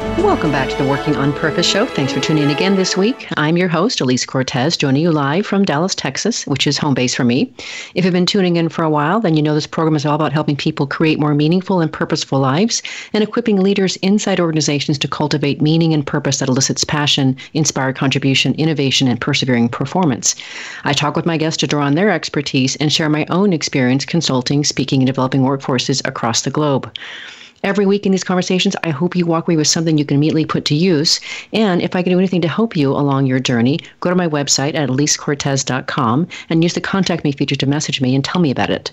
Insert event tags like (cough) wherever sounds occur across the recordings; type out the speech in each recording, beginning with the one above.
Welcome back to the Working on Purpose show. Thanks for tuning in again this week. I'm your host, Alise Cortez, joining you live from Dallas, Texas, which is home base for me. If you've been tuning in for a while, then you know this program is all about helping people create more meaningful and purposeful lives and equipping leaders inside organizations to cultivate meaning and purpose that elicits passion, inspired contribution, innovation, and persevering performance. I talk with my guests to draw on their expertise and share my own experience consulting, speaking, and developing workforces across the globe. Every week in these conversations, I hope you walk away with something you can immediately put to use. And if I can do anything to help you along your journey, go to my website at alisecortez.com and use the contact me feature to message me and tell me about it.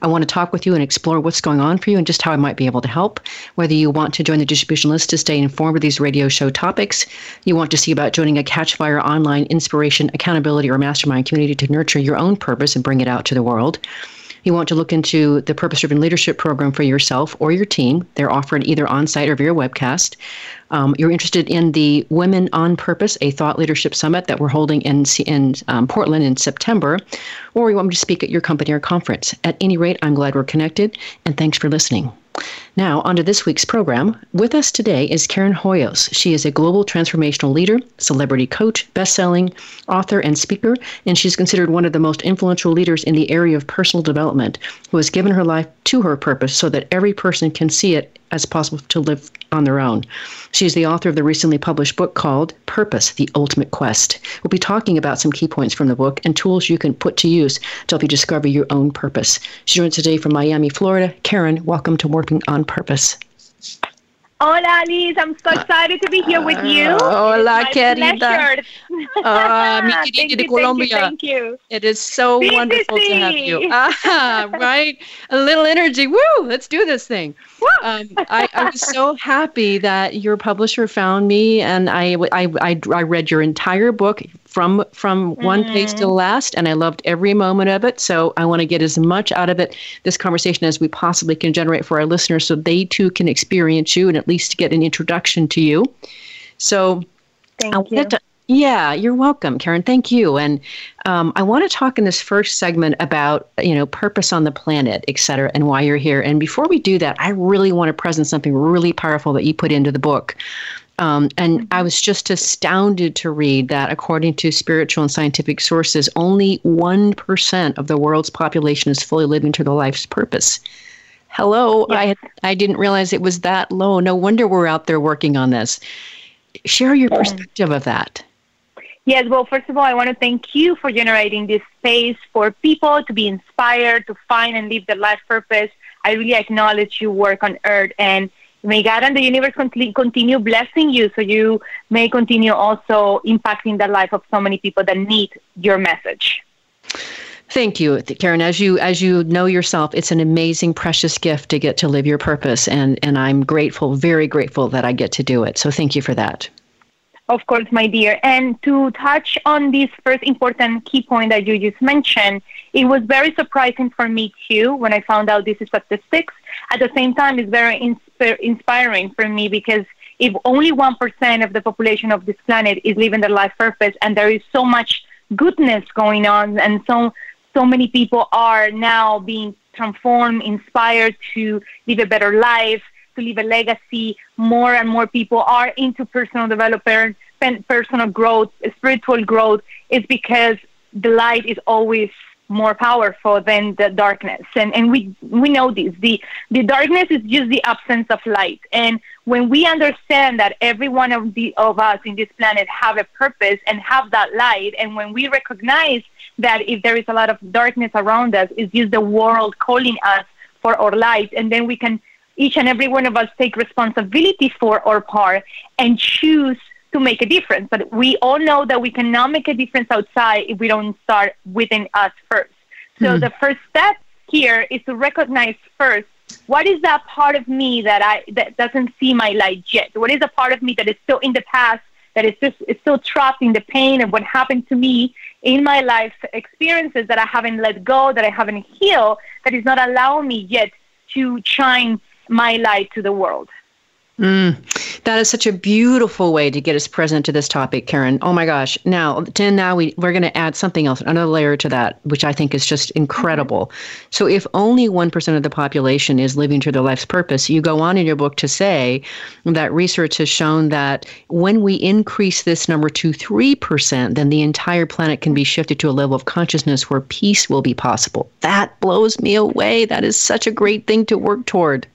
I want to talk with you and explore what's going on for you and just how I might be able to help. Whether you want to join the distribution list to stay informed of these radio show topics, you want to see about joining a Catchfire online inspiration, accountability, or mastermind community to nurture your own purpose and bring it out to the world you want to look into the Purpose Driven Leadership Program for yourself or your team, they're offered either on site or via webcast. Um, you're interested in the Women on Purpose, a thought leadership summit that we're holding in, in um, Portland in September, or you want me to speak at your company or conference. At any rate, I'm glad we're connected, and thanks for listening. Now, on to this week's program. With us today is Karen Hoyos. She is a global transformational leader, celebrity coach, best-selling author, and speaker, and she's considered one of the most influential leaders in the area of personal development who has given her life to her purpose so that every person can see it as possible to live on their own. She is the author of the recently published book called Purpose The Ultimate Quest. We'll be talking about some key points from the book and tools you can put to use to help you discover your own purpose. She joins today from Miami, Florida. Karen, welcome to Working on Purpose. Hola, Liz. I'm so excited to be here with you. Uh, hola, querida. Uh, mi (laughs) querida de Colombia. Thank you, thank you. It is so Sí, sí, wonderful to have you. Ah, (laughs) right? A little energy. Woo! Let's do this thing. Um, I, I was so happy that your publisher found me, and I, I, I, I read your entire book from from one page to the last, and I loved every moment of it. So I want to get as much out of it, this conversation, as we possibly can generate for our listeners, so they too can experience you and at least get an introduction to you. So Thank I you. to- yeah, you're welcome, Karen. Thank you. And um, I want to talk in this first segment about you know purpose on the planet, et cetera, and why you're here. And before we do that, I really want to present something really powerful that you put into the book. Um, and I was just astounded to read that, according to spiritual and scientific sources, only 1% of the world's population is fully living to their life's purpose. Hello, I, had, I didn't realize it was that low. No wonder we're out there working on this. Share your perspective of that. Yes, well, first of all, I want to thank you for generating this space for people to be inspired, to find and live their life purpose. I really acknowledge your work on earth, and may God and the universe continue blessing you so you may continue also impacting the life of so many people that need your message. Thank you, Karen. As you as you know yourself, it's an amazing, precious gift to get to live your purpose, and and I'm grateful, very grateful that I get to do it. So thank you for that. Of course, my dear. And to touch on this first important key point that you just mentioned, it was very surprising for me too when I found out this is statistics. At the same time, it's very insp- inspiring for me because if only 1% of the population of this planet is living their life purpose and there is so much goodness going on and so so many people are now being transformed, inspired to live a better life, to leave a legacy. More and more people are into personal development, personal growth, spiritual growth. It's because the light is always more powerful than the darkness, and and we we know this. the The darkness is just the absence of light, and when we understand that every one of the of us in this planet have a purpose and have that light, and when we recognize that if there is a lot of darkness around us, it's just the world calling us for our light, and then we can each and every one of us take responsibility for our part and choose to make a difference. But we all know that we cannot make a difference outside if we don't start within us first. So Mhm. the first step here is to recognize first what is that part of me that I that doesn't see my light yet? What is a part of me that is still in the past, that is just is still trapped in the pain of what happened to me in my life experiences that I haven't let go, that I haven't healed, that is not allowing me yet to shine my light to the world. Mm, that is such a beautiful way to get us present to this topic, Karen. Oh my gosh. Now, then now we, we're going to add something else, another layer to that, which I think is just incredible. Mm-hmm. So, if only 1% of the population is living to their life's purpose, you go on in your book to say that research has shown that when we increase this number to 3%, then the entire planet can be shifted to a level of consciousness where peace will be possible. That blows me away. That is such a great thing to work toward.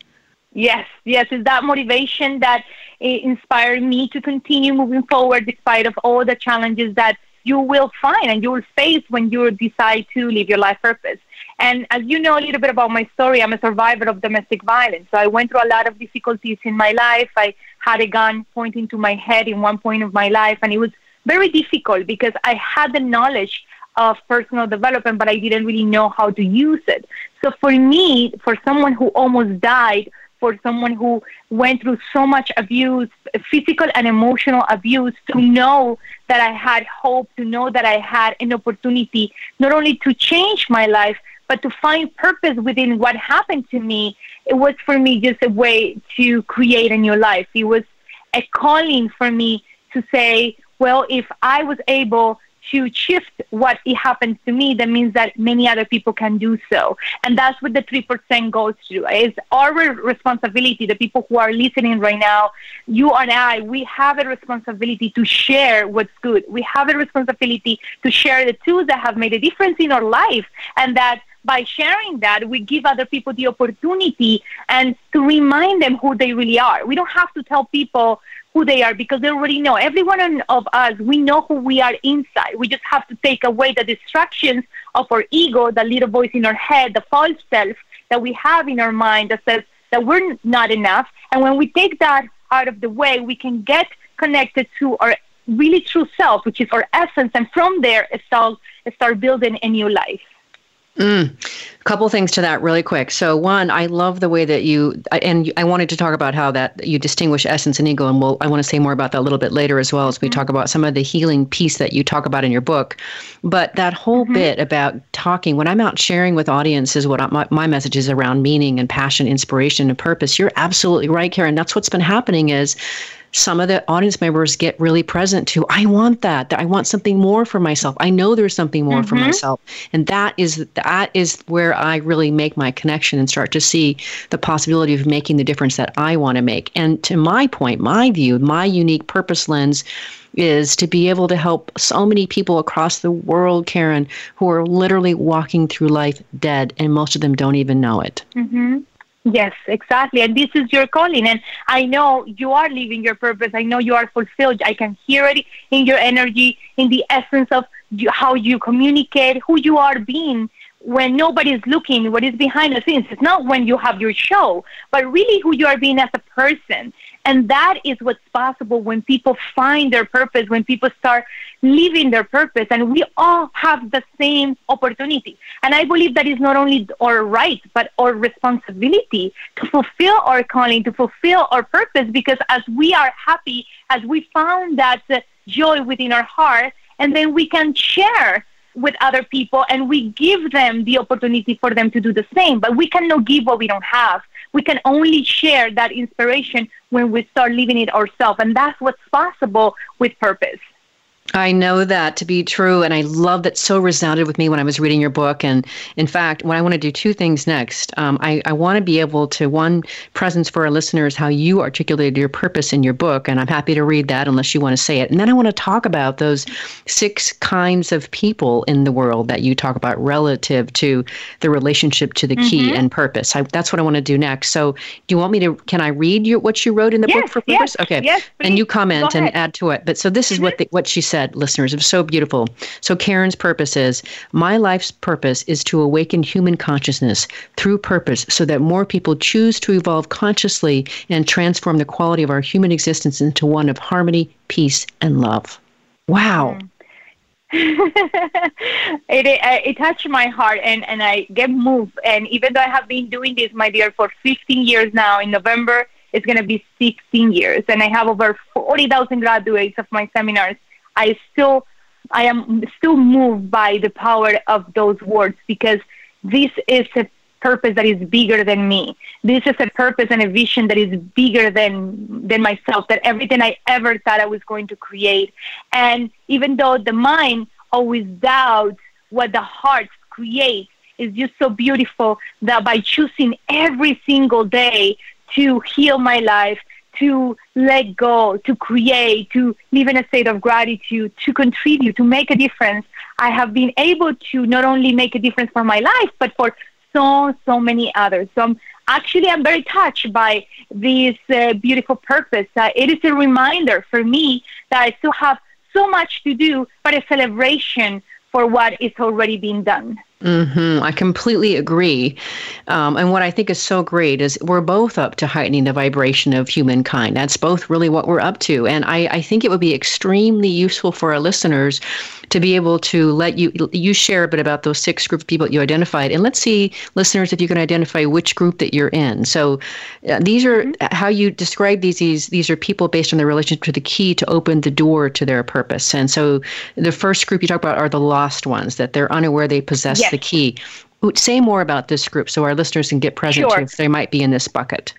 Yes, yes, it's that motivation that eh, inspired me to continue moving forward despite of all the challenges that you will find and you will face when you decide to live your life purpose. And as you know a little bit about my story, I'm a survivor of domestic violence. So I went through a lot of difficulties in my life. I had a gun pointing to my head in one point of my life, and it was very difficult because I had the knowledge of personal development, but I didn't really know how to use it. So for me, for someone who almost died for someone who went through so much abuse, physical and emotional abuse, to know that I had hope, to know that I had an opportunity not only to change my life, but to find purpose within what happened to me. It was for me just a way to create a new life. It was a calling for me to say, well, if I was able to shift what it happens to me, that means that many other people can do so. And that's what the 3% goes to. It's our responsibility, the people who are listening right now, you and I, we have a responsibility to share what's good. We have a responsibility to share the tools that have made a difference in our life and that by sharing that, we give other people the opportunity and to remind them who they really are. We don't have to tell people who they are because they already know. Every one of us, we know who we are inside. We just have to take away the distractions of our ego, the little voice in our head, the false self that we have in our mind that says that we're not enough. And when we take that out of the way, we can get connected to our really true self, which is our essence. And from there, start, start building a new life. Mm. A couple things to that really quick. So one, I love the way that you and I wanted to talk about how that you distinguish essence and ego, and we'll, I want to say more about that a little bit later as well as we mm-hmm. talk about some of the healing piece that you talk about in your book. But that whole mm-hmm. bit about talking, when I'm out sharing with audiences, what I, my, my message is around meaning and passion, inspiration, and purpose. You're absolutely right, Karen. That's what's been happening is some of the audience members get really present to i want that that i want something more for myself i know there's something more mm-hmm. for myself and that is that is where i really make my connection and start to see the possibility of making the difference that i want to make and to my point my view my unique purpose lens is to be able to help so many people across the world, Karen, who are literally walking through life dead, and most of them don't even know it. Mm-hmm. Yes, exactly. And this is your calling. And I know you are living your purpose. I know you are fulfilled. I can hear it in your energy, in the essence of you, how you communicate, who you are being when nobody's looking, what is behind the scenes. It's not when you have your show, but really who you are being as a person. And that is what's possible when people find their purpose, when people start living their purpose. And we all have the same opportunity. And I believe that is not only our right, but our responsibility to fulfill our calling, to fulfill our purpose, because as we are happy, as we found that joy within our heart, and then we can share with other people and we give them the opportunity for them to do the same. But we cannot give what we don't have. We can only share that inspiration when we start living it ourselves. And that's what's possible with purpose. I know that to be true, and I love that so resounded with me when I was reading your book. And in fact, when I want to do two things next, um, I, I want to be able to one presence for our listeners how you articulated your purpose in your book, and I'm happy to read that unless you want to say it. And then I want to talk about those six kinds of people in the world that you talk about relative to the relationship to the mm-hmm. key and purpose. I, that's what I want to do next. So, do you want me to? Can I read your, what you wrote in the yes, book for purpose? Yes, okay, yes, and you comment and add to it. But so this is mm-hmm. what the, what she said said, listeners. Was so beautiful. So, Karen's purpose is My life's purpose is to awaken human consciousness through purpose so that more people choose to evolve consciously and transform the quality of our human existence into one of harmony, peace, and love. Wow. Mm. (laughs) it, it, it touched my heart and, and I get moved. And even though I have been doing this, my dear, for 15 years now, in November, it's going to be 16 years. And I have over 40,000 graduates of my seminars. I still, I am still moved by the power of those words because this is a purpose that is bigger than me. This is a purpose and a vision that is bigger than than myself. That everything I ever thought I was going to create, and even though the mind always doubts what the heart creates, is just so beautiful that by choosing every single day to heal my life, to let go, to create, to live in a state of gratitude, to contribute, to make a difference, I have been able to not only make a difference for my life, but for so, so many others. So I'm, actually, I'm very touched by this uh, beautiful purpose. Uh, it is a reminder for me that I still have so much to do, but a celebration for what is already being done. Mm-hmm. I completely agree. Um, and what I think is so great is we're both up to heightening the vibration of humankind. That's both really what we're up to. And I, I think it would be extremely useful for our listeners to be able to let you you share a bit about those six groups of people that you identified. And let's see, listeners, if you can identify which group that you're in. So uh, these are mm-hmm. how you describe these, these. These are people based on their relationship to the key to open the door to their purpose. And so the first group you talk about are the lost ones, that they're unaware they possess yes. the key. Say more about this group so our listeners can get present sure. if they might be in this bucket.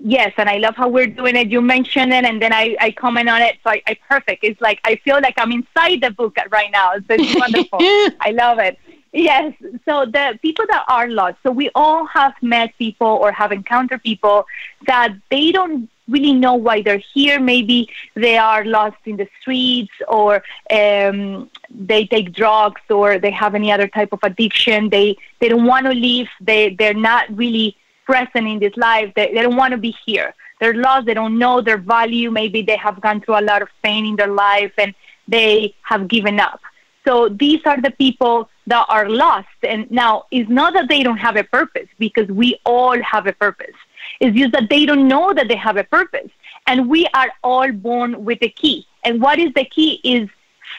Yes, and I love how we're doing it. You mentioned it, and then I, I comment on it. So I, I perfect. It's like I feel like I'm inside the book right now. So it's wonderful. (laughs) I love it. Yes. So the people that are lost. So we all have met people or have encountered people that they don't really know why they're here. Maybe they are lost in the streets or um, they take drugs or they have any other type of addiction. They they don't want to leave. They they're not really present in this life. They, they don't want to be here. They're lost. They don't know their value. Maybe they have gone through a lot of pain in their life and they have given up. So these are the people that are lost. And now it's not that they don't have a purpose because we all have a purpose. It's just that they don't know that they have a purpose. And we are all born with a key. And what is the key is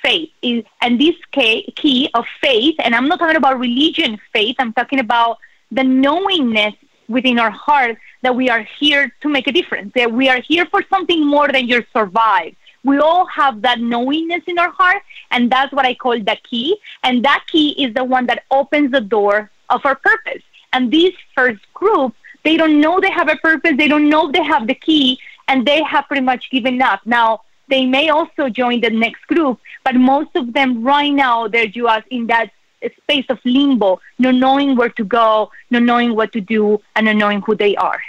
faith. Is, and this key of faith, and I'm not talking about religion faith, I'm talking about the knowingness within our heart that we are here to make a difference, that we are here for something more than just survive. We all have that knowingness in our heart, and that's what I call the key. And that key is the one that opens the door of our purpose. And this first group they don't know they have a purpose. They don't know they have the key, and they have pretty much given up. Now, they may also join the next group, but most of them right now, they're just in that space of limbo, not knowing where to go, not knowing what to do, and not knowing who they are.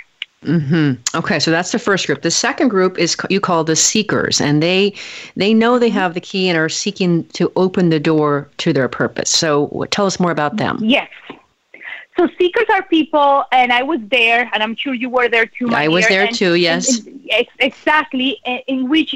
Mm-hmm. Okay, so that's the first group. The second group is you call the seekers, and they they know they have the key and are seeking to open the door to their purpose. So, tell us more about them. Yes. So seekers are people, and I was there, and I'm sure you were there too. I was there too. Yes, exactly. In which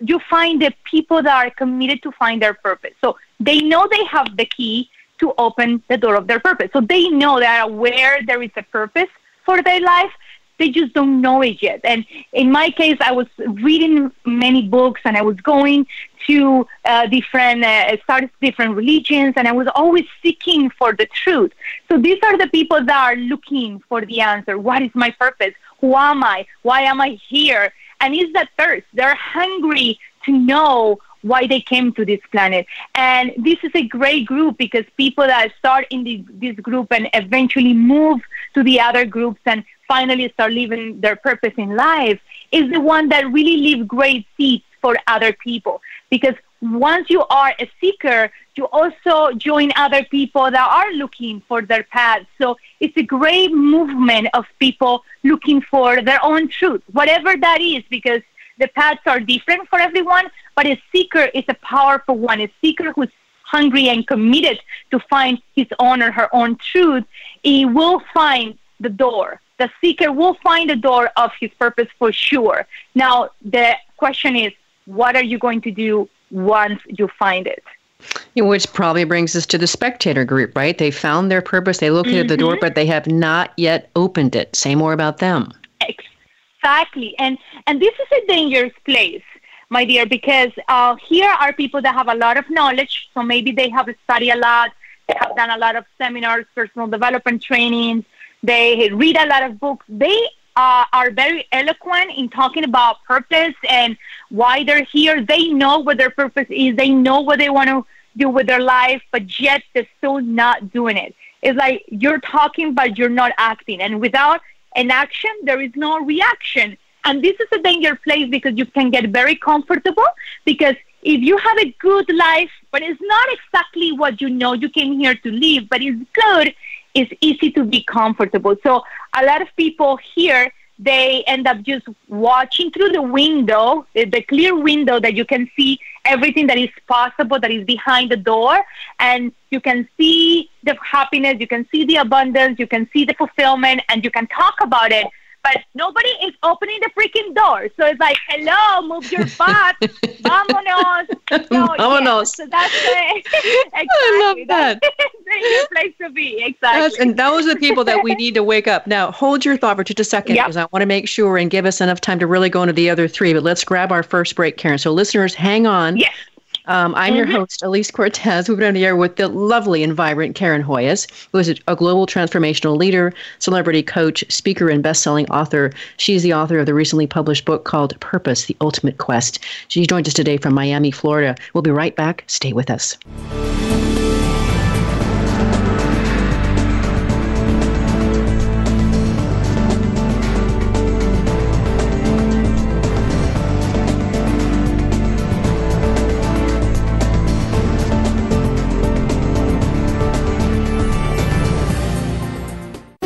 you find the people that are committed to find their purpose. So they know they have the key to open the door of their purpose. So they know they are aware there is a purpose for their life, they just don't know it yet. And in my case, I was reading many books and I was going to uh, different, uh, started different religions and I was always seeking for the truth. So these are the people that are looking for the answer. What is my purpose? Who am I? Why am I here? And it's that thirst. They're hungry to know why they came to this planet. And this is a great group because people that start in the, this group and eventually move to the other groups and finally start living their purpose in life is the one that really leave great seeds for other people. Because once you are a seeker, you also join other people that are looking for their path. So it's a great movement of people looking for their own truth, whatever that is, because the paths are different for everyone, but a seeker is a powerful one. A seeker who's hungry and committed to find his own or her own truth, he will find the door. The seeker will find the door of his purpose for sure. Now, the question is, what are you going to do once you find it? Which probably brings us to the spectator group, right? They found their purpose, they located mm-hmm. the door, mm-hmm. but they have not yet opened it. Say more about them. Exactly. And and this is a dangerous place my dear, because uh, here are people that have a lot of knowledge. So maybe they have studied a lot, they have done a lot of seminars, personal development trainings, they read a lot of books. They uh, are very eloquent in talking about purpose and why they're here. They know what their purpose is, they know what they want to do with their life, but yet they're still not doing it. It's like you're talking, but you're not acting. And without an action, there is no reaction. And this is a danger place because you can get very comfortable because if you have a good life, but it's not exactly what you know you came here to live, but it's good, it's easy to be comfortable. So a lot of people here, they end up just watching through the window, the clear window that you can see everything that is possible that is behind the door. And you can see the happiness, you can see the abundance, you can see the fulfillment, and you can talk about it but nobody is opening the freaking door. So it's like, hello, move your butt, (laughs) vámonos. So, vámonos. Yeah, so that's it. (laughs) (laughs) exactly. I love that. That's the place to be. Exactly. That's, and those are the people that we need to wake up. Now, hold your thought for just a second because yep. I want to make sure and give us enough time to really go into the other three. But let's grab our first break, Karen. So, listeners, hang on. Yes. Um, I'm mm-hmm. your host, Alise Cortez. We've been on the air with the lovely and vibrant Karen Hoyos, who is a global transformational leader, celebrity coach, speaker, and best-selling author. She's the author of the recently published book called Purpose: The Ultimate Quest. She joined us today from Miami, Florida. We'll be right back. Stay with us.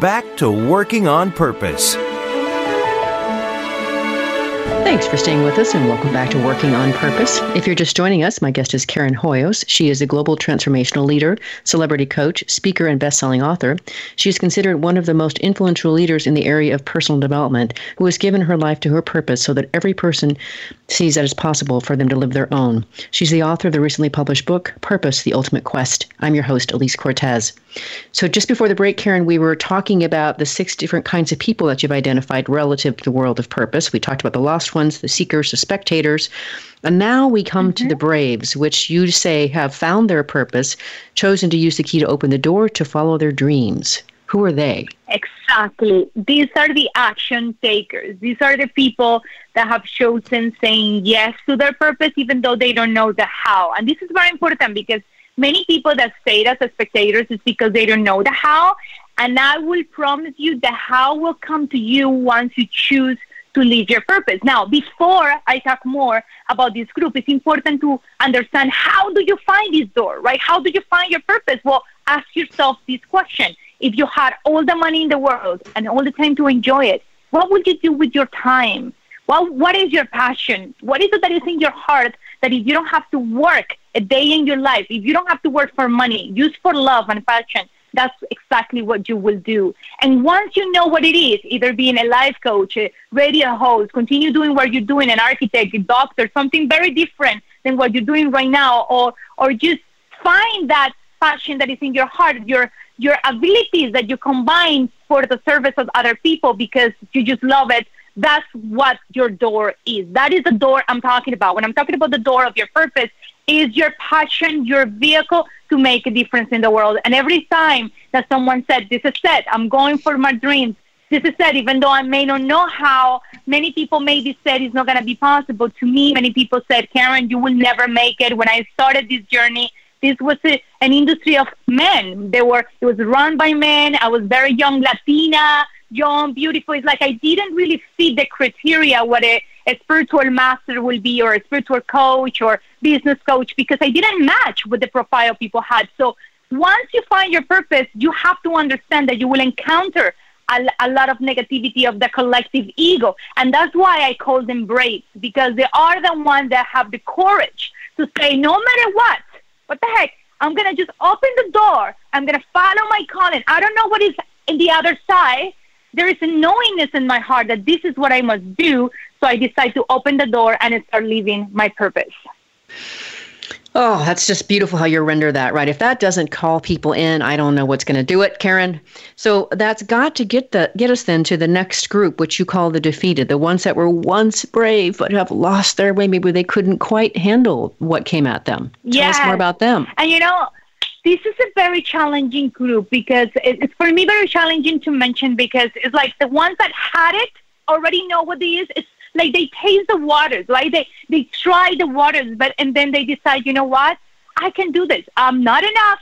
back to working on purpose. Thanks for staying with us and welcome back to Working on Purpose. If you're just joining us, my guest is Karen Hoyos. She is a global transformational leader, celebrity coach, speaker, and best-selling author. She is considered one of the most influential leaders in the area of personal development who has given her life to her purpose so that every person sees that it's possible for them to live their own. She's the author of the recently published book, Purpose, The Ultimate Quest. I'm your host, Alise Cortez. So just before the break, Karen, we were talking about the six different kinds of people that you've identified relative to the world of purpose. We talked about the lost ones, the seekers, the spectators. And now we come mm-hmm. to the braves, which you say have found their purpose, chosen to use the key to open the door to follow their dreams. Who are they? Exactly. These are the action takers. These are the people that have chosen saying yes to their purpose, even though they don't know the how. And this is very important because many people that stay as spectators is because they don't know the how. And I will promise you the how will come to you once you choose to live your purpose. Now, before I talk more about this group, it's important to understand how do you find this door, right? How do you find your purpose? Well, ask yourself this question. If you had all the money in the world and all the time to enjoy it, what would you do with your time? Well, what is your passion? What is it that is in your heart that if you don't have to work a day in your life, if you don't have to work for money, use for love and passion, that's exactly what you will do. And once you know what it is, either being a life coach, a radio host, continue doing what you're doing, an architect, a doctor, something very different than what you're doing right now, or or just find that passion that is in your heart, your your abilities that you combine for the service of other people because you just love it. That's what your door is. That is the door I'm talking about. When I'm talking about the door of your purpose, is your passion your vehicle to make a difference in the world. And every time that someone said, This is it, I'm going for my dreams, this is it, even though I may not know how, many people maybe said it's not going to be possible. To me, many people said, Karen, you will never make it. When I started this journey, this was a, an industry of men. They were, it was run by men. I was very young Latina. young, beautiful. It's like I didn't really fit the criteria what a, a spiritual master will be or a spiritual coach or business coach because I didn't match with the profile people had. So once you find your purpose, you have to understand that you will encounter a, a, lot of negativity of the collective ego. And that's why I call them brave because they are the ones that have the courage to say, no matter what, what the heck, I'm going to just open the door. I'm going to follow my calling. I don't know what is in the other side. There is a knowingness in my heart that this is what I must do. So I decide to open the door and start living my purpose. Oh, that's just beautiful how you render that, right? If that doesn't call people in, I don't know what's going to do it, Karen. So that's got to get the get us then to the next group, which you call the defeated, the ones that were once brave but have lost their way. Maybe they couldn't quite handle what came at them. Tell yes. us more about them. And you know, this is a very challenging group because it's for me very challenging to mention because it's like the ones that had it already know what it is. It's like they taste the waters, right? They they try the waters, but and then they decide, you know what? I can do this. I'm not enough.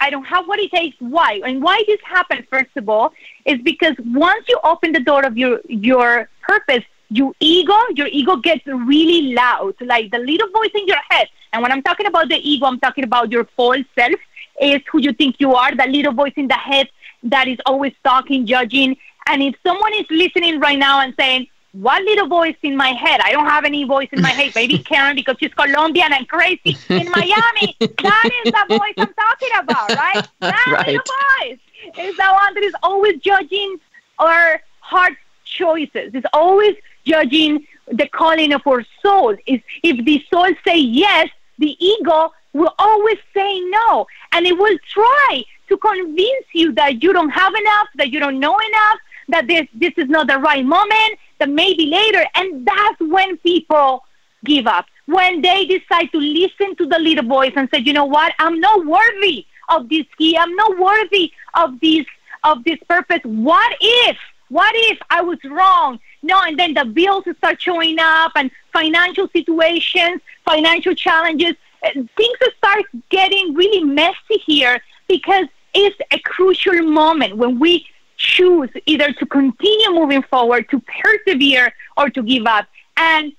I don't have what it takes. Why? And why this happened, first of all, is because once you open the door of your your purpose, your ego, your ego gets really loud, like the little voice in your head. And when I'm talking about the ego, I'm talking about your false self, is who you think you are, the little voice in the head that is always talking, judging. And if someone is listening right now and saying, one little voice in my head. I don't have any voice in my head. Maybe (laughs) Karen because she's Colombian and crazy. In Miami, that is the voice I'm talking about, right? (laughs) That right. little voice is the one that is always judging our hard choices. It's always judging the calling of our soul. Is if the soul say yes, the ego will always say no, and it will try to convince you that you don't have enough, that you don't know enough, that this this is not the right moment, that maybe later, and that's when people give up. When they decide to listen to the little voice and say, you know what, I'm not worthy of this key, I'm not worthy of this of this purpose. What if? What if I was wrong? No, and then the bills start showing up and financial situations, financial challenges, uh, things start getting really messy here because it's a crucial moment when we choose either to continue moving forward, to persevere, or to give up. And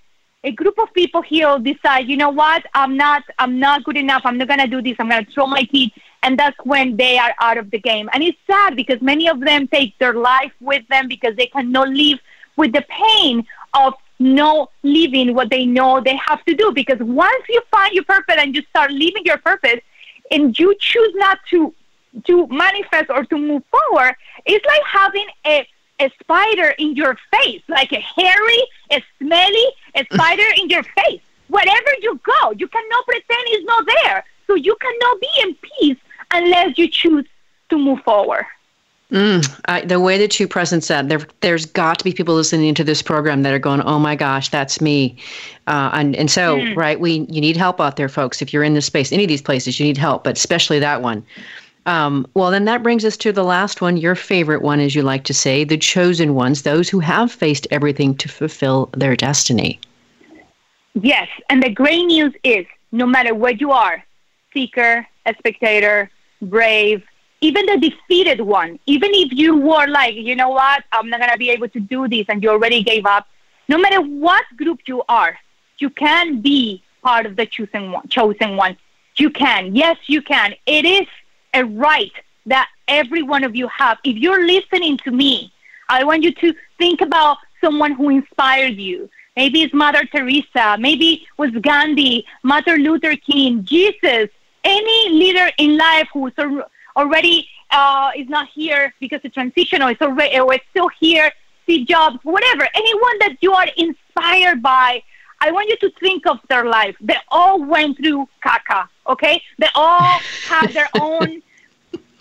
a group of people here decide, you know what, I'm not, I'm not good enough. I'm not gonna do this. I'm gonna throw my teeth, and that's when they are out of the game. And it's sad because many of them take their life with them because they cannot live with the pain of no living what they know they have to do. Because once you find your purpose and you start living your purpose, and you choose not to to manifest or to move forward, it's like having a, a spider in your face, like a hairy, a smelly, a (laughs) spider in your face. Wherever you go, you cannot pretend it's not there. So you cannot be in peace unless you choose to move forward. Mm, I, the way that you present said, there, there's got to be people listening to this program that are going, "Oh my gosh, that's me," uh, and and so mm. right, we you need help out there, folks. If you're in this space, any of these places, you need help, but especially that one. Um, well, then that brings us to the last one, your favorite one, as you like to say, the chosen ones, those who have faced everything to fulfill their destiny. Yes, and the great news is no matter where you are, seeker, a spectator, brave, even the defeated one, even if you were like, you know what, I'm not going to be able to do this and you already gave up, no matter what group you are, you can be part of the chosen one. Chosen one. You can. Yes, you can. It is a right that every one of you have. If you're listening to me, I want you to think about someone who inspired you. Maybe it's Mother Teresa, maybe it was Gandhi, Martin Luther King, Jesus, any leader in life who's already uh, is not here because it's transitional, it's already or it's still here, Steve Jobs, whatever, anyone that you are inspired by, I want you to think of their life. They all went through caca, okay? They all have their (laughs) own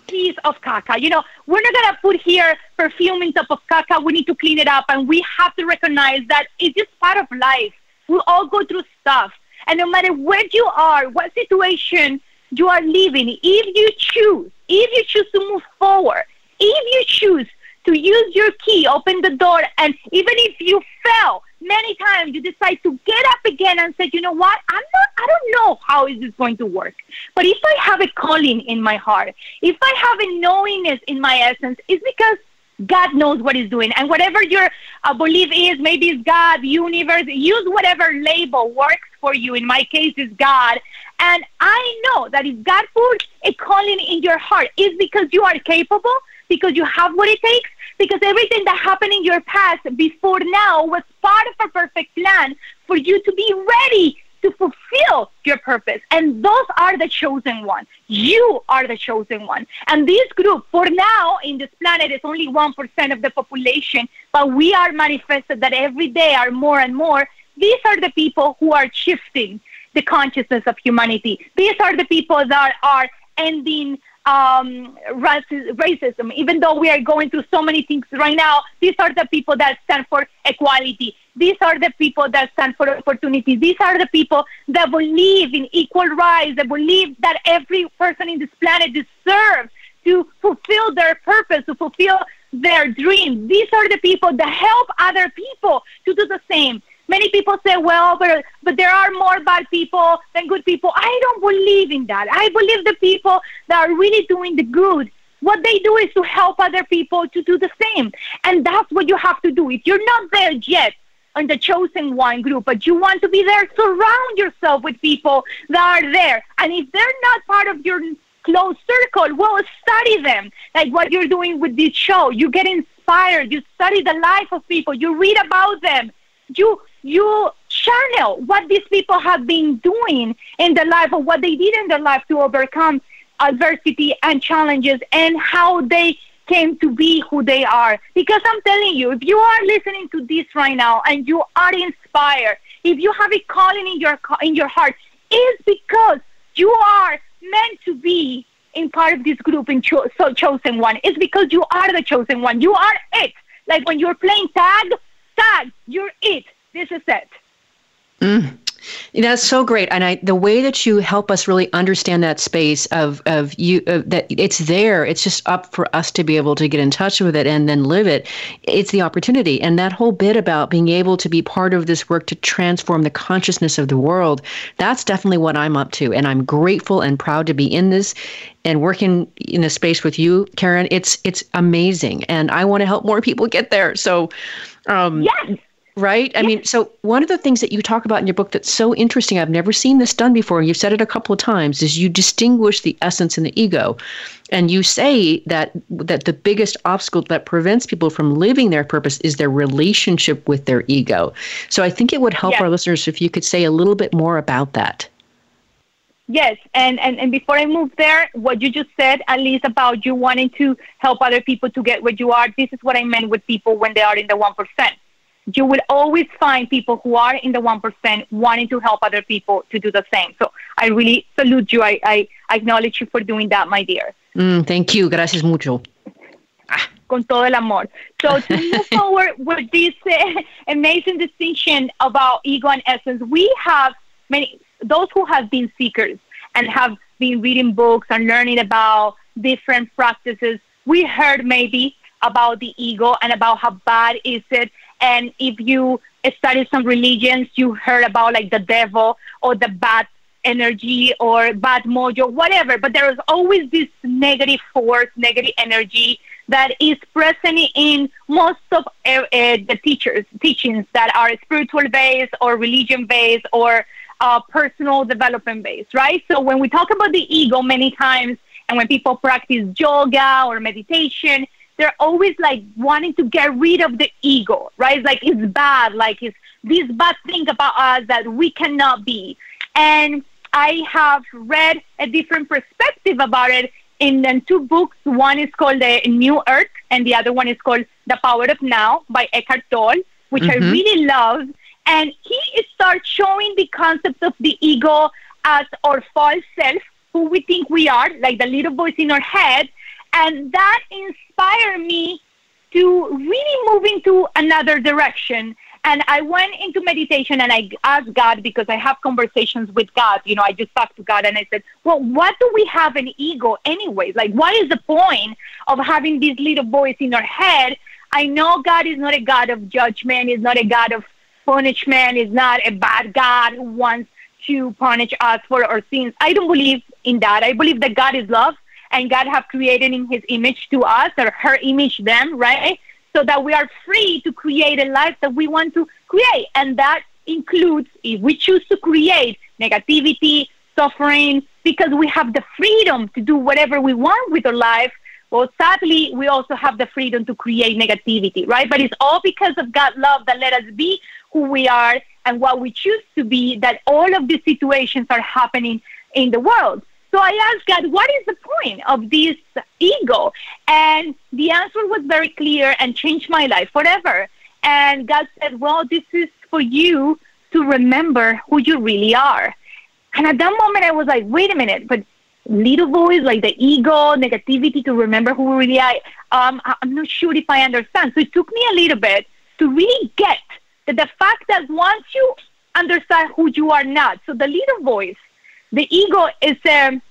piece of caca. You know, we're not gonna put here perfume in top of caca. We need to clean it up, and we have to recognize that it's just part of life. We all go through stuff, and no matter where you are, what situation you are living, if you choose, if you choose to move forward, if you choose to use your key, open the door, and even if you fail many times, you decide to get up again and say, you know what, I'm not, I don't know how is this going to work. But if I have a calling in my heart, if I have a knowingness in my essence, it's because God knows what He's doing. And whatever your uh, belief is, maybe it's God, universe, use whatever label works for you. In my case, it's God. And I know that if God put a calling in your heart, it's because you are capable, because you have what it takes, because everything that happened in your past before now was part of a perfect plan for you to be ready to fulfill your purpose. And those are the chosen one. You are the chosen one. And this group, for now, in this planet, is only 1% of the population, but we are manifested that every day are more and more. These are the people who are shifting the consciousness of humanity. These are the people that are ending um, racism. Even though we are going through so many things right now, these are the people that stand for equality. These are the people that stand for opportunity. These are the people that believe in equal rights, that believe that every person in this planet deserves to fulfill their purpose, to fulfill their dreams. These are the people that help other people to do the same. Many people say, well, but, but there are more bad people than good people. I don't believe in that. I believe the people that are really doing the good, what they do is to help other people to do the same. And that's what you have to do. If you're not there yet, in the chosen one group, but you want to be there, surround yourself with people that are there. And if they're not part of your close circle, well, study them. Like what you're doing with this show. You get inspired. You study the life of people. You read about them. You you channel what these people have been doing in their life or what they did in their life to overcome adversity and challenges and how they came to be who they are. Because I'm telling you, if you are listening to this right now and you are inspired, if you have a calling in your in your heart, it's because you are meant to be in part of this group in cho- so chosen one. It's because you are the chosen one. You are it. Like when you're playing tag, tag, you're it. This is it. Mm. That's so great, and I the way that you help us really understand that space of of you uh, that it's there. It's just up for us to be able to get in touch with it and then live it. It's the opportunity, and that whole bit about being able to be part of this work to transform the consciousness of the world. That's definitely what I'm up to, and I'm grateful and proud to be in this and working in a space with you, Karen. It's it's amazing, and I want to help more people get there. So. Um, yes Right? I mean, so one of the things that you talk about in your book that's so interesting, I've never seen this done before, and you've said it a couple of times, is you distinguish the essence and the ego. And you say that that the biggest obstacle that prevents people from living their purpose is their relationship with their ego. So I think it would help yes. our listeners if you could say a little bit more about that. Yes, and, and, and before I move there, what you just said, Alise about you wanting to help other people to get where you are, this is what I meant with people when they are in the 1% you will always find people who are in the 1% wanting to help other people to do the same. So I really salute you. I, I, acknowledge you for doing that, my dear. Mm, thank you. Gracias mucho. Con todo el amor. So to (laughs) move forward with this uh, amazing distinction about ego and essence, we have many, those who have been seekers and have been reading books and learning about different practices. We heard maybe about the ego and about how bad is it and if you study some religions, you heard about like the devil or the bad energy or bad mojo, whatever. But there is always this negative force, negative energy that is present in most of uh, uh, the teachers teachings that are spiritual based or religion based or uh, personal development based, right? So when we talk about the ego, many times, and when people practice yoga or meditation, they're always like wanting to get rid of the ego, right? It's like it's bad, like it's this bad thing about us that we cannot be. And I have read a different perspective about it in the two books. One is called The New Earth, and the other one is called The Power of Now by Eckhart Tolle, which mm-hmm. I really love. And he starts showing the concept of the ego as our false self, who we think we are, like the little voice in our head, and that inspired me to really move into another direction. And I went into meditation and I asked God because I have conversations with God. You know, I just talked to God and I said, Well, what do we have an ego anyway? Like, what is the point of having this little voice in our head? I know God is not a God of judgment, He's not a God of punishment, He's not a bad God who wants to punish us for our sins. I don't believe in that. I believe that God is love and God have created in his image to us or her image them, right? So that we are free to create a life that we want to create. And that includes if we choose to create negativity, suffering, because we have the freedom to do whatever we want with our life. Well, sadly, we also have the freedom to create negativity, right? But it's all because of God's love that let us be who we are and what we choose to be that all of these situations are happening in the world. So I asked God, what is the point of this ego? And the answer was very clear and changed my life forever. And God said, well, this is for you to remember who you really are. And at that moment, I was like, wait a minute, but little voice, like the ego, negativity to remember who really are. Um, I'm not sure if I understand. So it took me a little bit to really get that the fact that once you understand who you are not, so the little voice the ego is a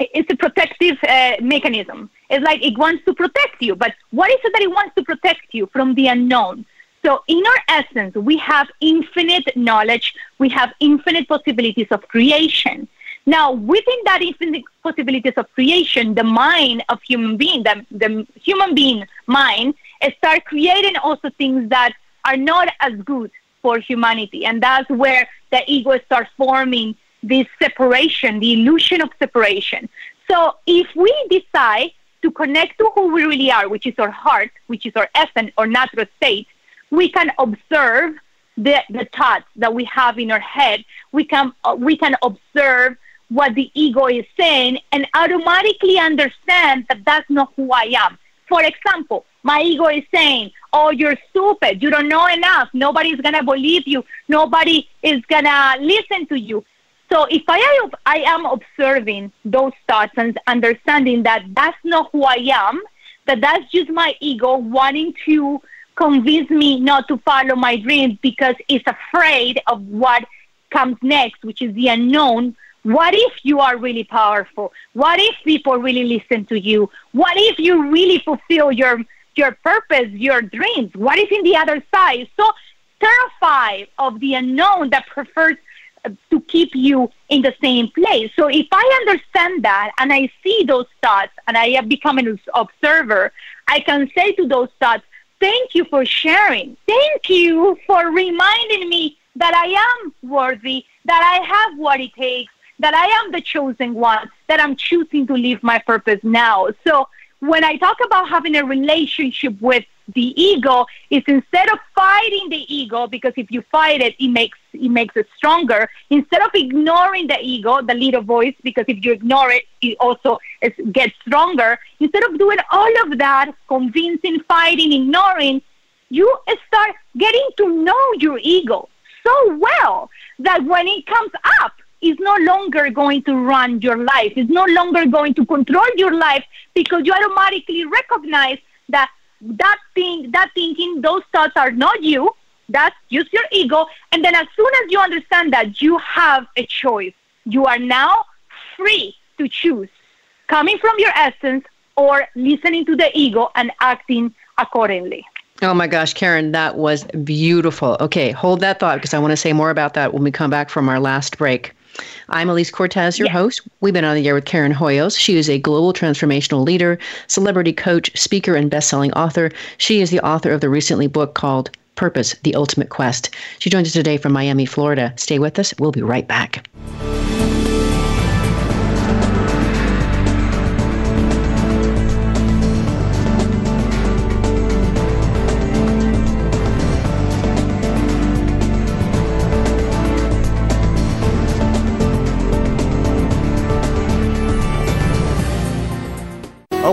it's a protective uh, mechanism. It's like it wants to protect you, but what is it that it wants to protect you from the unknown? So, in our essence, we have infinite knowledge, we have infinite possibilities of creation. Now, within that infinite possibilities of creation, the mind of human being, the, the human being mind, start creating also things that are not as good for humanity, and that's where the ego starts forming this separation, the illusion of separation. So if we decide to connect to who we really are, which is our heart, which is our essence or natural state, we can observe the, the thoughts that we have in our head. We can, uh, we can observe what the ego is saying and automatically understand that that's not who I am. For example, my ego is saying, Oh, you're stupid. You don't know enough. Nobody's going to believe you. Nobody is going to listen to you. So if I, I am observing those thoughts and understanding that that's not who I am, that that's just my ego wanting to convince me not to follow my dreams because it's afraid of what comes next, which is the unknown. What if you are really powerful? What if people really listen to you? What if you really fulfill your your purpose, your dreams? What if in the other side? So terrified of the unknown that prefers to keep you in the same place. So if I understand that and I see those thoughts and I have become an observer, I can say to those thoughts, thank you for sharing. Thank you for reminding me that I am worthy, that I have what it takes, that I am the chosen one, that I'm choosing to live my purpose now. So when I talk about having a relationship with the ego is instead of fighting the ego because if you fight it it makes it makes it stronger instead of ignoring the ego the little voice because if you ignore it it also gets stronger instead of doing all of that convincing fighting ignoring you start getting to know your ego so well that when it comes up is no longer going to run your life. It's no longer going to control your life because you automatically recognize that that thing, that thinking, those thoughts are not you. That's just your ego. And then as soon as you understand that you have a choice, you are now free to choose coming from your essence or listening to the ego and acting accordingly. Oh my gosh, Karen, that was beautiful. Okay, hold that thought because I want to say more about that when we come back from our last break. I'm Alise Cortez, your host. We've been on the air with Karen Hoyos. She is a global transformational leader, celebrity coach, speaker, and best-selling author. She is the author of the recently book called Purpose: The Ultimate Quest. She joins us today from Miami, Florida. Stay with us. We'll be right back.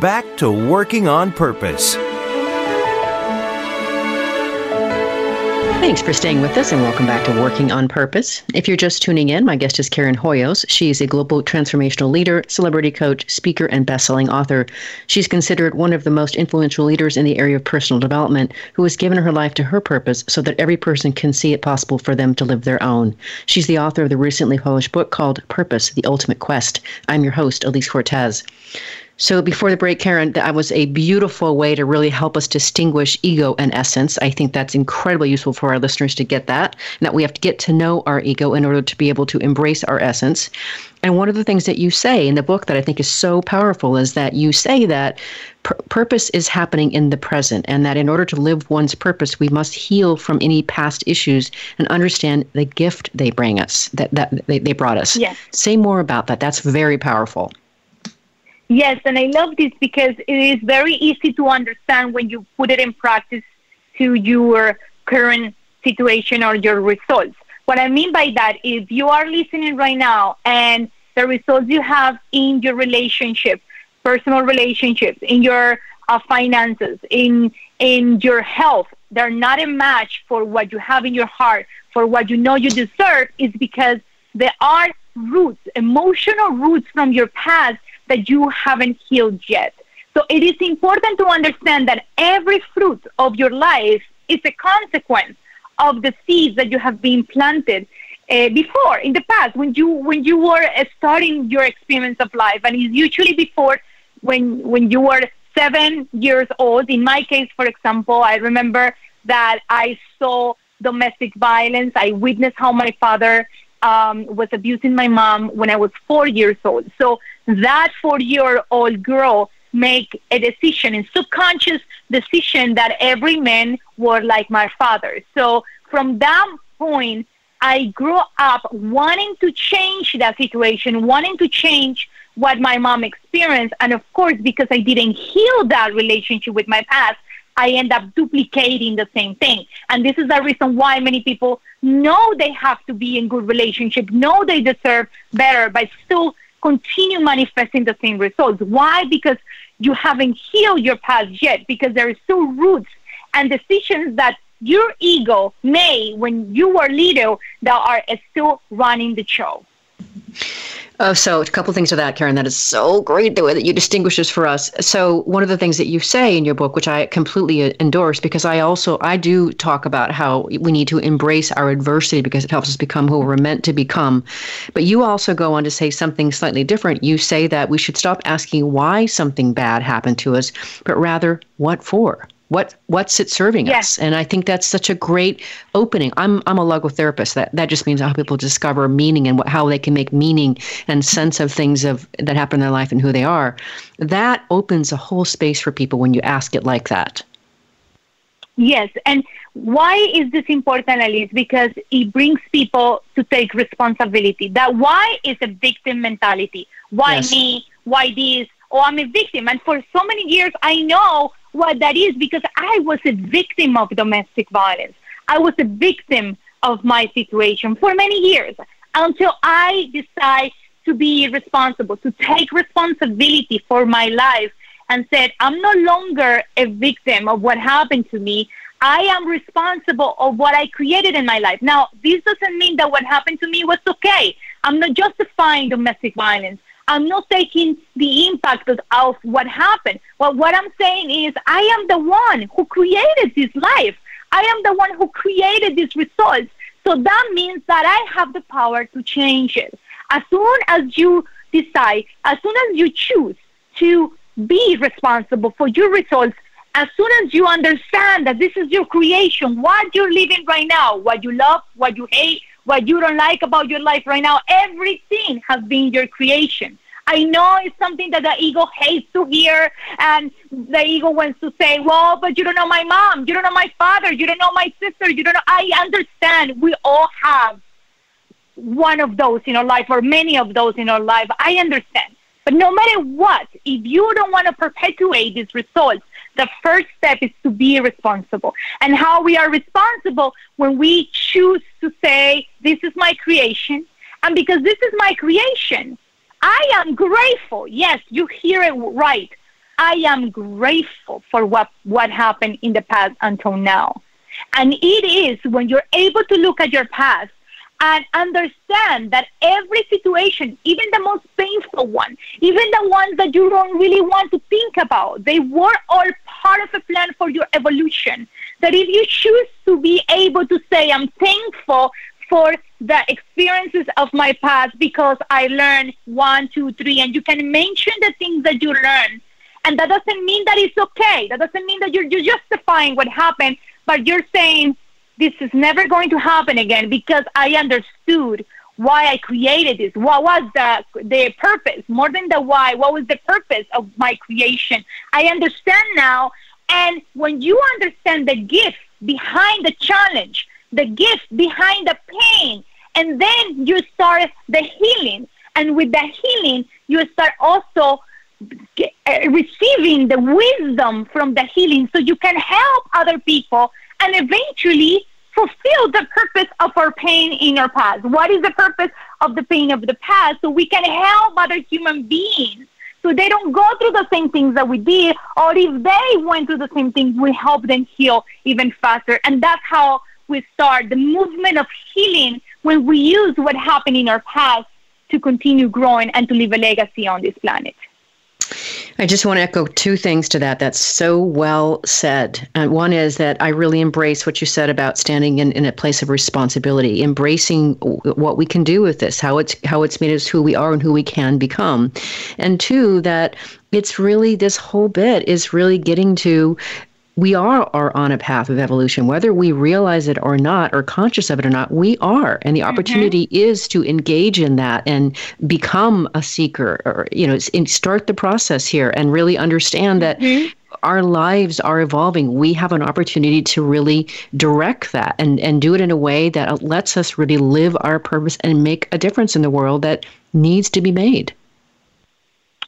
back to working on purpose. Thanks for staying with us and welcome back to Working on Purpose. If you're just tuning in, my guest is Karen Hoyos. She's a global transformational leader, celebrity coach, speaker, and best-selling author. She's considered one of the most influential leaders in the area of personal development who has given her life to her purpose so that every person can see it possible for them to live their own. She's the author of the recently published book called Purpose: The Ultimate Quest. I'm your host, Alise Cortez. So before the break, Karen, that was a beautiful way to really help us distinguish ego and essence. I think that's incredibly useful for our listeners to get that, and that we have to get to know our ego in order to be able to embrace our essence. And one of the things that you say in the book that I think is so powerful is that you say that pur- purpose is happening in the present, and that in order to live one's purpose, we must heal from any past issues and understand the gift they bring us, that, that they, they brought us. Yes. Say more about that. That's very powerful. Yes, and I love this because it is very easy to understand when you put it in practice to your current situation or your results. What I mean by that is you are listening right now and the results you have in your relationship, personal relationships, in your uh, finances, in in your health, they're not a match for what you have in your heart, for what you know you deserve, is because there are roots, emotional roots from your past that you haven't healed yet. So it is important to understand that every fruit of your life is a consequence of the seeds that you have been planted uh, before in the past when you when you were uh, starting your experience of life, and it's usually before when when you were seven years old. In my case, for example, I remember that I saw domestic violence. I witnessed how my father um, was abusing my mom when I was four years old. So that four-year-old girl make a decision, a subconscious decision that every man were like my father. So from that point, I grew up wanting to change that situation, wanting to change what my mom experienced. And of course, because I didn't heal that relationship with my past, I end up duplicating the same thing. And this is the reason why many people know they have to be in good relationship, know they deserve better, but still continue manifesting the same results. Why? Because you haven't healed your past yet, because there are still roots and decisions that your ego made when you were little that are still running the show. Oh, so a couple things to that, Karen. That is so great the way that you distinguish this for us. So one of the things that you say in your book, which I completely uh, endorse, because I also I do talk about how we need to embrace our adversity because it helps us become who we're meant to become. But you also go on to say something slightly different. You say that we should stop asking why something bad happened to us, but rather what for what what's it serving yes. us? And i think that's such a great opening. I'm i'm a logotherapist. That that just means how people discover meaning and what, how they can make meaning and sense of things of that happen in their life and who they are. That opens a whole space for people when you ask it like that. Yes. And why is this important Alise? Because it brings people to take responsibility. That why is a victim mentality? Why yes. me? Why this? Oh i'm a victim. And for so many years i know what that is because I was a victim of domestic violence. I was a victim of my situation for many years until I decide to be responsible, to take responsibility for my life and said, I'm no longer a victim of what happened to me. I am responsible of what I created in my life. Now, this doesn't mean that what happened to me was okay. I'm not justifying domestic violence. I'm not taking the impact of what happened. Well, what I'm saying is, I am the one who created this life. I am the one who created these results. So that means that I have the power to change it. As soon as you decide, as soon as you choose to be responsible for your results, as soon as you understand that this is your creation, what you're living right now, what you love, what you hate, what you don't like about your life right now, everything has been your creation. I know it's something that the ego hates to hear, and the ego wants to say, "Well, but you don't know my mom, you don't know my father, you don't know my sister, you don't know." I understand. We all have one of those in our life, or many of those in our life. I understand. But no matter what, if you don't want to perpetuate these results, the first step is to be responsible. And how we are responsible when we choose to say, This is my creation. And because this is my creation, I am grateful. Yes, you hear it right. I am grateful for what, what happened in the past until now. And it is when you're able to look at your past and understand that every situation, even the most painful one, even the ones that you don't really want to think about, they were all part of a plan for your evolution. That if you choose to be able to say, I'm thankful for the experiences of my past because I learned one, two, three, and you can mention the things that you learned. And that doesn't mean that it's okay. That doesn't mean that you're, you're justifying what happened, but you're saying, this is never going to happen again because I understood why I created this. What was the the purpose? More than the why, what was the purpose of my creation? I understand now. And when you understand the gift behind the challenge, the gift behind the pain, and then you start the healing. And with the healing, you start also uh, receiving the wisdom from the healing so you can help other people and eventually fulfill the purpose of our pain in our past. What is the purpose of the pain of the past? So we can help other human beings so they don't go through the same things that we did, or if they went through the same things, we help them heal even faster. And that's how we start the movement of healing when we use what happened in our past to continue growing and to leave a legacy on this planet. I just want to echo two things to that. That's so well said. One is that I really embrace what you said about standing in, in a place of responsibility, embracing what we can do with this, how it's how it's made us who we are and who we can become. And two, that it's really this whole bit is really getting to we are, are on a path of evolution, whether we realize it or not, or conscious of it or not, we are. And the mm-hmm. opportunity mm-hmm. is to engage in that and become a seeker or, you know, start the process here and really understand that mm-hmm. our lives are evolving. We have an opportunity to really direct that and, and do it in a way that lets us really live our purpose and make a difference in the world that needs to be made.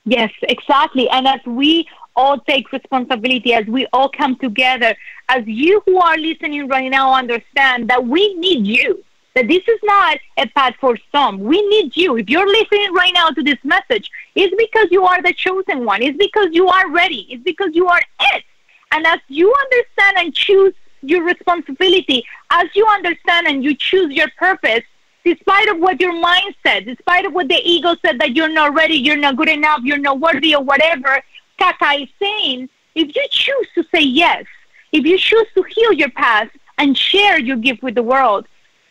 Yes, exactly. And as we all take responsibility, as we all come together, as you who are listening right now understand that we need you, that this is not a path for some. We need you. If you're listening right now to this message, it's because you are the chosen one. It's because you are ready. It's because you are it. And as you understand and choose your responsibility, as you understand and you choose your purpose, despite of what your mind said, despite of what the ego said that you're not ready, you're not good enough, you're not worthy or whatever, Kaka is saying, if you choose to say yes, if you choose to heal your past and share your gift with the world,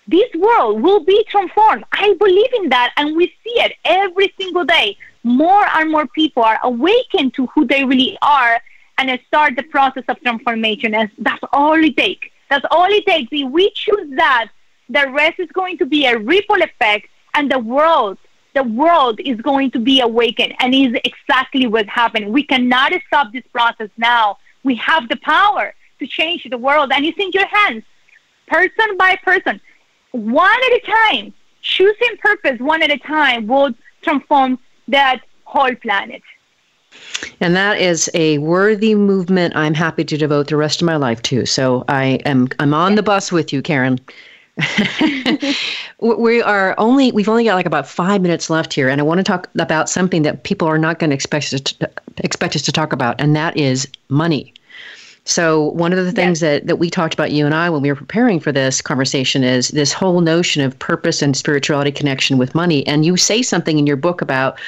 this world will be transformed. I believe in that, and we see it every single day. More and more people are awakened to who they really are and start the process of transformation. And that's all it takes. That's all it takes. If we choose that, the rest is going to be a ripple effect, and the world the world is going to be awakened and is exactly what's happening. We cannot stop this process now. We have the power to change the world and it's in your hands, person by person, one at a time. Choosing purpose one at a time will transform that whole planet. And that is a worthy movement I'm happy to devote the rest of my life to. So I am I'm on the bus with you, Karen. (laughs) we are only we've only got like about five minutes left here and i want to talk about something that people are not going to expect us to expect us to talk about and that is money. So one of the things yes. that, that we talked about you and i when we were preparing for this conversation is this whole notion of purpose and spirituality connection with money. And you say something in your book about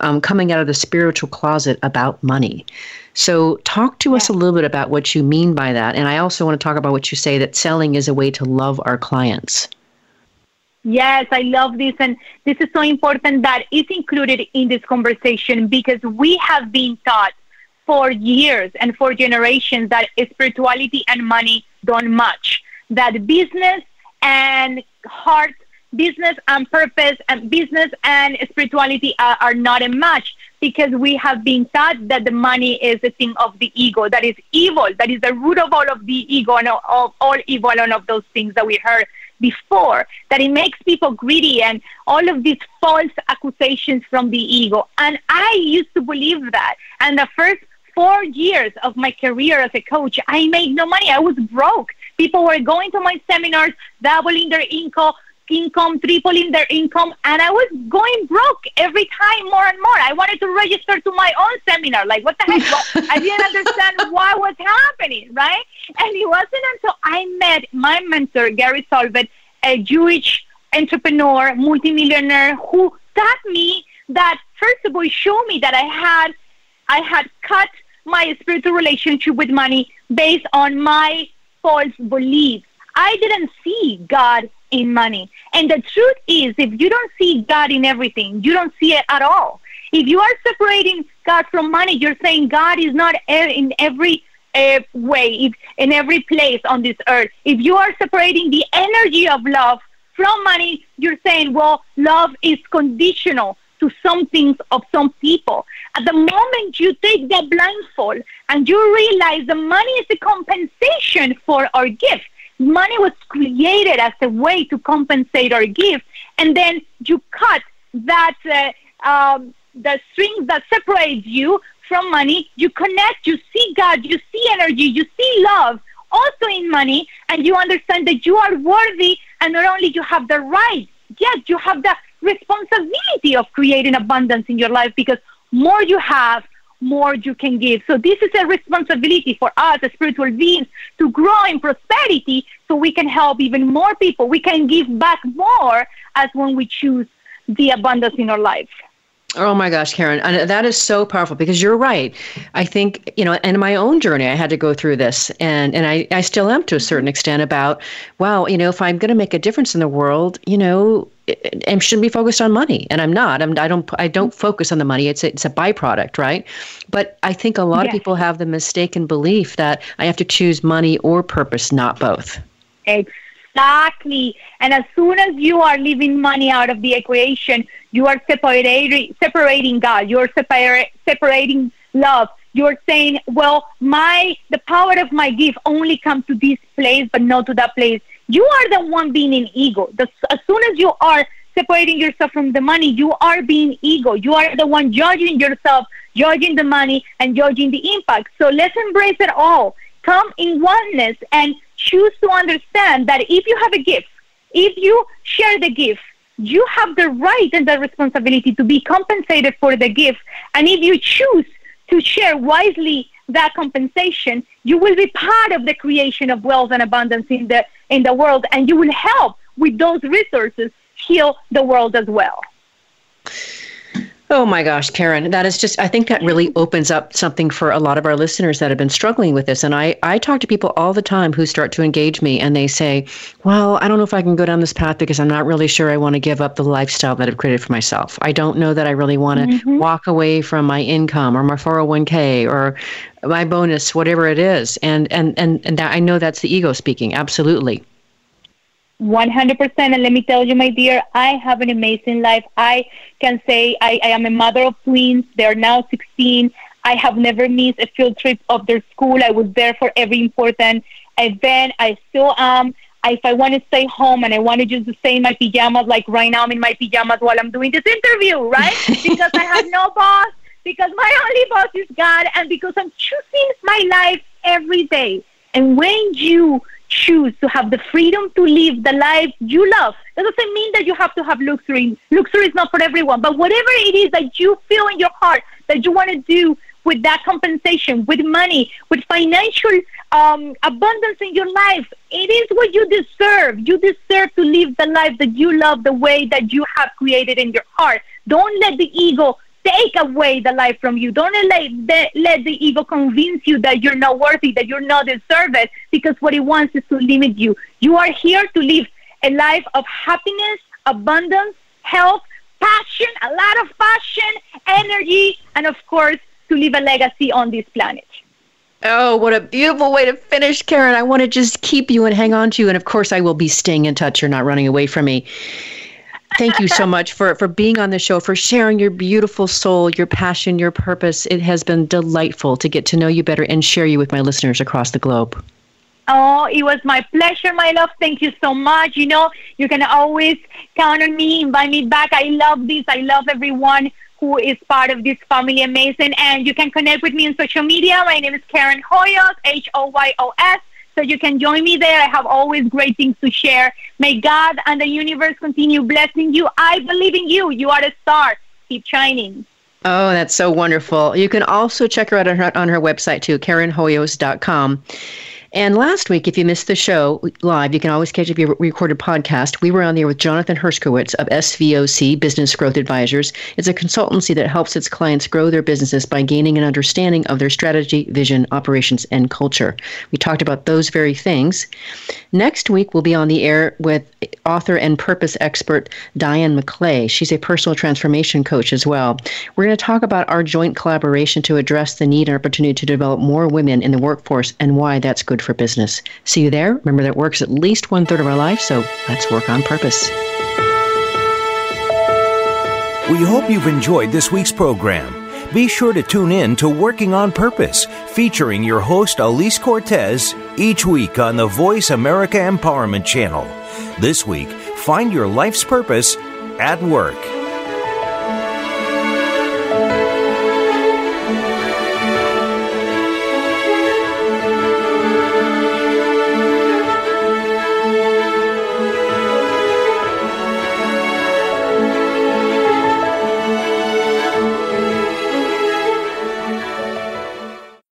um, coming out of the spiritual closet about money so, talk to yeah. us a little bit about what you mean by that. And I also want to talk about what you say that selling is a way to love our clients. Yes, I love this. And this is so important that it's included in this conversation because we have been taught for years and for generations that spirituality and money don't match, that business and heart business and purpose and business and spirituality are, are, not a match because we have been taught that the money is a thing of the ego, that is evil, that is the root of all of the ego and of all evil and of those things that we heard before, that it makes people greedy and all of these false accusations from the ego. And I used to believe that. And the first four years of my career as a coach, I made no money. I was broke. People were going to my seminars, doubling their income, income, tripling their income, and I was going broke every time more and more. I wanted to register to my own seminar. Like, what the heck? I didn't understand (laughs) what was happening, right? And it wasn't until I met my mentor, Gary Solvet, a Jewish entrepreneur, multimillionaire, who taught me that first of all showed me that I had I had cut my spiritual relationship with money based on my false beliefs. I didn't see God in money. And the truth is, if you don't see God in everything, you don't see it at all. If you are separating God from money, you're saying God is not in every uh, way, in every place on this earth. If you are separating the energy of love from money, you're saying, well, love is conditional to some things of some people. At the moment you take that blindfold and you realize the money is a compensation for our gift, money was created as a way to compensate or give, and then you cut that uh, um, the strings that separates you from money. You connect, you see God, you see energy, you see love, also in money, and you understand that you are worthy, and not only you have the right, yet you have the responsibility of creating abundance in your life because more you have, more you can give. So this is a responsibility for us as spiritual beings to grow in prosperity so we can help even more people. We can give back more as when we choose the abundance in our life. Oh my gosh, Karen, and that is so powerful because you're right. I think, you know, in my own journey, I had to go through this and, and I, I still am to a certain extent about, wow, you know, if I'm going to make a difference in the world, you know, I shouldn't be focused on money, and I'm not. I'm, I don't. I don't focus on the money. It's a, it's a byproduct, right? But I think a lot yes. of people have the mistaken belief that I have to choose money or purpose, not both. Exactly. And as soon as you are leaving money out of the equation, you are separating separating God. You're separa- separating love. You're saying, well, my the power of my gift only comes to this place, but not to that place you are the one being in ego. The, as soon as you are separating yourself from the money, you are being ego. You are the one judging yourself, judging the money, and judging the impact. So let's embrace it all. Come in oneness and choose to understand that if you have a gift, if you share the gift, you have the right and the responsibility to be compensated for the gift. And if you choose to share wisely that compensation, you will be part of the creation of wealth and abundance in the in the world, and you will help with those resources heal the world as well. Oh my gosh, Karen, that is just, I think that really opens up something for a lot of our listeners that have been struggling with this. And I, I talk to people all the time who start to engage me and they say, well, I don't know if I can go down this path because I'm not really sure I want to give up the lifestyle that I've created for myself. I don't know that I really want to mm-hmm. walk away from my income or my 401k or my bonus, whatever it is. And, and, and, and that, I know that's the ego speaking. Absolutely. 100% and let me tell you my dear i have an amazing life. I can say I, I, am a mother of twins. They're now 16 i have never missed a field trip of their school. I was there for every important event. I still am. If i want to stay home and i want to just stay in my pajamas like right now i'm in my pajamas while i'm doing this interview right? (laughs) Because i have no boss. Because my only boss is god and because i'm choosing my life every day. And when you choose to have the freedom to live the life you love. That doesn't mean that you have to have luxury. Luxury is not for everyone, but whatever it is that you feel in your heart that you want to do with that compensation, with money, with financial um, abundance in your life, it is what you deserve. You deserve to live the life that you love the way that you have created in your heart. Don't let the ego take away the life from you. Don't let the, let the ego convince you that you're not worthy, that you're not deserved, because what it wants is to limit you. You are here to live a life of happiness, abundance, health, passion, a lot of passion, energy, and of course, to leave a legacy on this planet. Oh, what a beautiful way to finish, Karen. I want to just keep you and hang on to you. And of course, I will be staying in touch. You're not running away from me thank you so much for, for being on the show, for sharing your beautiful soul, your passion, your purpose. It has been delightful to get to know you better and share you with my listeners across the globe. Oh, it was my pleasure, my love. Thank you so much. You know, you can always count on me, invite me back. I love this. I love everyone who is part of this family amazing. And you can connect with me on social media. My name is Karen Hoyos, H O Y O S. So you can join me there. I have always great things to share. May God and the universe continue blessing you. I believe in you. You are a star. Keep shining. Oh, that's so wonderful. You can also check her out on her, on her website too, KarenHoyos.com. And last week, if you missed the show live, you can always catch up your recorded podcast. We were on there with Jonathan Herskowitz of SVOC Business Growth Advisors. It's a consultancy that helps its clients grow their businesses by gaining an understanding of their strategy, vision, operations, and culture. We talked about those very things. Next week, we'll be on the air with author and purpose expert Diane McClay. She's a personal transformation coach as well. We're going to talk about our joint collaboration to address the need and opportunity to develop more women in the workforce and why that's good for business. See you there. Remember that work's at least one third of our life, so let's work on purpose. We hope you've enjoyed this week's program. Be sure to tune in to Working on Purpose, featuring your host Alise Cortez each week on the Voice America Empowerment Channel. This week, find your life's purpose at work.